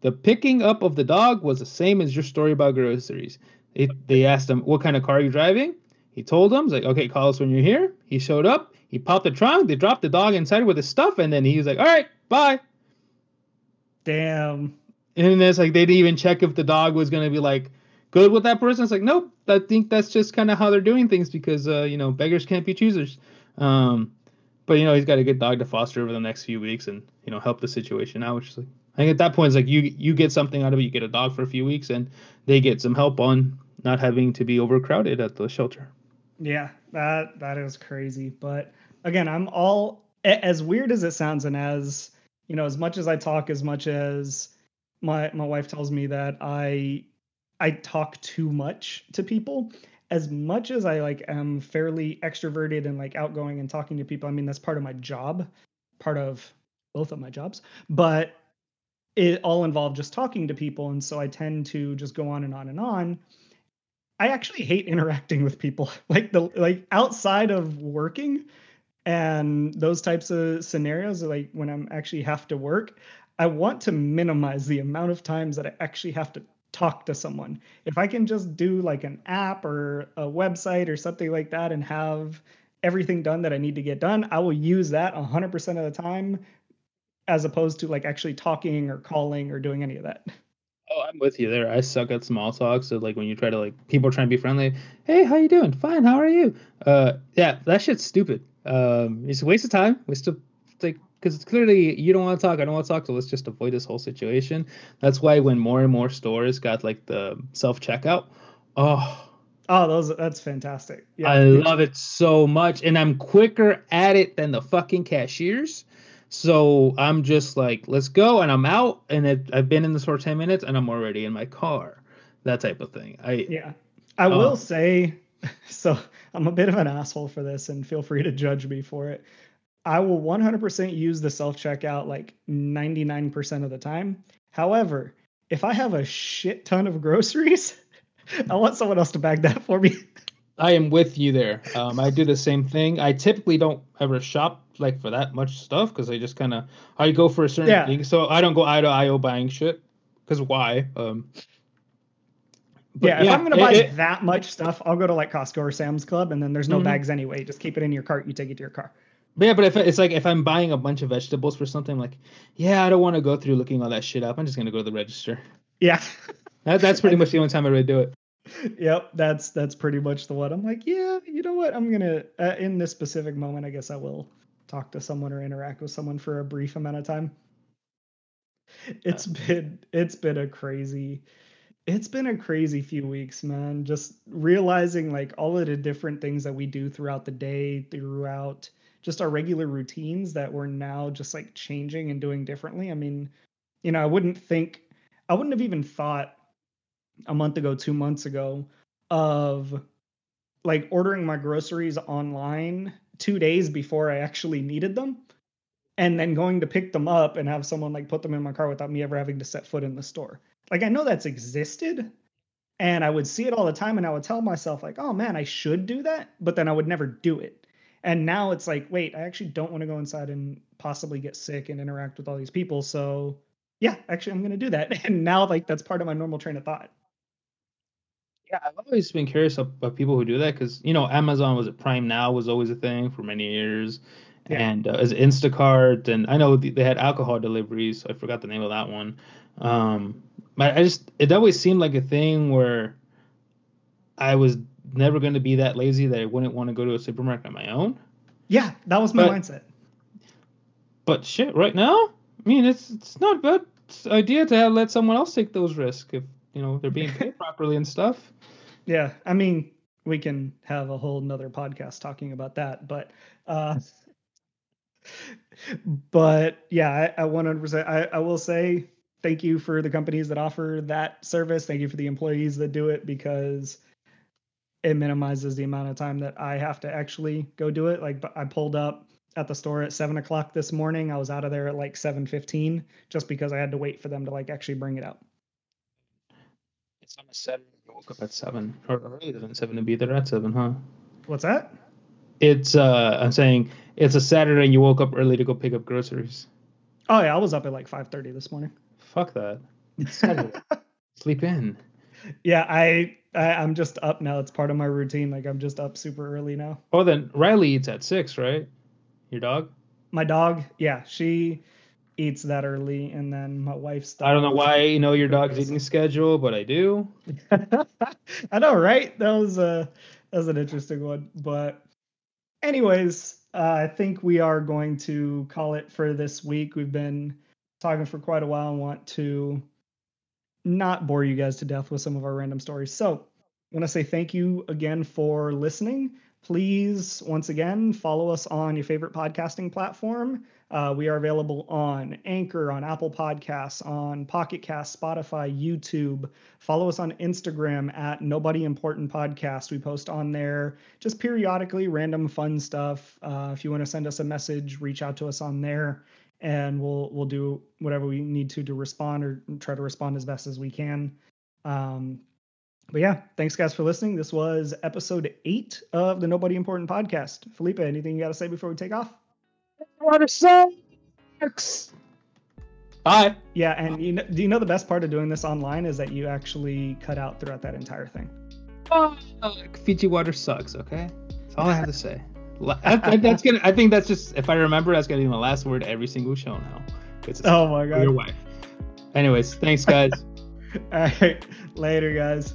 the picking up of the dog was the same as your story about groceries. It, they asked him, What kind of car are you driving? He told them, He's like, Okay, call us when you're here. He showed up. He popped the trunk. They dropped the dog inside with his stuff. And then he was like, All right, bye. Damn. And then it's like they didn't even check if the dog was going to be like good with that person. It's like, Nope. I think that's just kind of how they're doing things because, uh, you know, beggars can't be choosers. Um, but you know he's got a good dog to foster over the next few weeks and you know help the situation out. Which is like I think at that point it's like you you get something out of it. You get a dog for a few weeks and they get some help on not having to be overcrowded at the shelter. Yeah, that that is crazy. But again, I'm all as weird as it sounds, and as you know, as much as I talk, as much as my my wife tells me that I I talk too much to people. As much as I like am fairly extroverted and like outgoing and talking to people, I mean that's part of my job, part of both of my jobs. But it all involved just talking to people, and so I tend to just go on and on and on. I actually hate interacting with people. Like the like outside of working and those types of scenarios, like when I'm actually have to work, I want to minimize the amount of times that I actually have to talk to someone. If I can just do like an app or a website or something like that and have everything done that I need to get done, I will use that 100% of the time as opposed to like actually talking or calling or doing any of that. Oh, I'm with you there. I suck at small talk. So like when you try to like people trying to be friendly, hey, how you doing? Fine. How are you? Uh, yeah, that shit's stupid. Um, it's a waste of time. Waste of like because it's clearly you don't want to talk. I don't want to talk. So let's just avoid this whole situation. That's why when more and more stores got like the self checkout, oh. Oh, those that's fantastic. Yeah, I love it so much, and I'm quicker at it than the fucking cashiers. So I'm just like, let's go, and I'm out, and it, I've been in this for ten minutes, and I'm already in my car. That type of thing. I yeah. I will uh, say, so I'm a bit of an asshole for this, and feel free to judge me for it. I will 100% use the self checkout like 99% of the time. However, if I have a shit ton of groceries, I want someone else to bag that for me. I am with you there. Um, I do the same thing. I typically don't ever shop like for that much stuff because I just kind of I go for a certain yeah. thing. So I don't go eye to eye buying shit because why? Um, yeah, if I'm gonna buy it, that much stuff, I'll go to like Costco or Sam's Club, and then there's no mm-hmm. bags anyway. Just keep it in your cart. You take it to your car. But yeah, but if it's like if I'm buying a bunch of vegetables for something, like, yeah, I don't want to go through looking all that shit up. I'm just gonna go to the register. Yeah, that, that's pretty much the only time I really do it. Yep, that's that's pretty much the one. I'm like, yeah, you know what? I'm gonna uh, in this specific moment, I guess I will talk to someone or interact with someone for a brief amount of time. It's been it's been a crazy it's been a crazy few weeks, man. Just realizing like all of the different things that we do throughout the day, throughout just our regular routines that we're now just like changing and doing differently. I mean, you know, I wouldn't think I wouldn't have even thought a month ago, 2 months ago of like ordering my groceries online 2 days before I actually needed them and then going to pick them up and have someone like put them in my car without me ever having to set foot in the store like I know that's existed and I would see it all the time and I would tell myself like, "Oh man, I should do that," but then I would never do it. And now it's like, "Wait, I actually don't want to go inside and possibly get sick and interact with all these people." So, yeah, actually I'm going to do that. And now like that's part of my normal train of thought. Yeah, I've always been curious about people who do that because you know Amazon was it Prime Now was always a thing for many years, yeah. and uh, as Instacart, and I know they had alcohol deliveries. I forgot the name of that one. Um, but I just it always seemed like a thing where I was never going to be that lazy that I wouldn't want to go to a supermarket on my own. Yeah, that was my but, mindset. But shit, right now, I mean, it's it's not a bad idea to have, let someone else take those risks if you know they're being paid properly and stuff. Yeah, I mean, we can have a whole nother podcast talking about that, but uh, but yeah, I, I 100%. I, I will say thank you for the companies that offer that service. Thank you for the employees that do it because it minimizes the amount of time that I have to actually go do it. Like I pulled up at the store at seven o'clock this morning. I was out of there at like seven fifteen just because I had to wait for them to like actually bring it out. It's on a Saturday. You woke up at seven or earlier than seven to be there at seven, huh? What's that? It's uh I'm saying it's a Saturday and you woke up early to go pick up groceries. Oh yeah, I was up at like five thirty this morning. Fuck that. Sleep in. Yeah, I, I I'm just up now. It's part of my routine. Like I'm just up super early now. Oh, then Riley eats at six, right? Your dog? My dog, yeah, she eats that early, and then my wife's. I don't know why you know your dog's eating schedule, but I do. I know, right? That was a that was an interesting one, but anyways, uh, I think we are going to call it for this week. We've been talking for quite a while and want to not bore you guys to death with some of our random stories. So I want to say thank you again for listening. Please, once again, follow us on your favorite podcasting platform. Uh, we are available on Anchor, on Apple Podcasts, on Pocket Cast, Spotify, YouTube. Follow us on Instagram at Nobody Important Podcast. We post on there just periodically random fun stuff. Uh, if you want to send us a message, reach out to us on there, and we'll we'll do whatever we need to to respond or try to respond as best as we can. Um, but yeah, thanks guys for listening. This was episode eight of the Nobody Important Podcast. Felipe, anything you got to say before we take off? Water sucks. Bye. Yeah, and you know, do you know the best part of doing this online is that you actually cut out throughout that entire thing. Oh, Fiji water sucks. Okay, that's all I have to say. that's gonna. I think that's just. If I remember, that's gonna be my last word every single show now. It's oh my god. Your wife. Anyways, thanks guys. all right, later guys.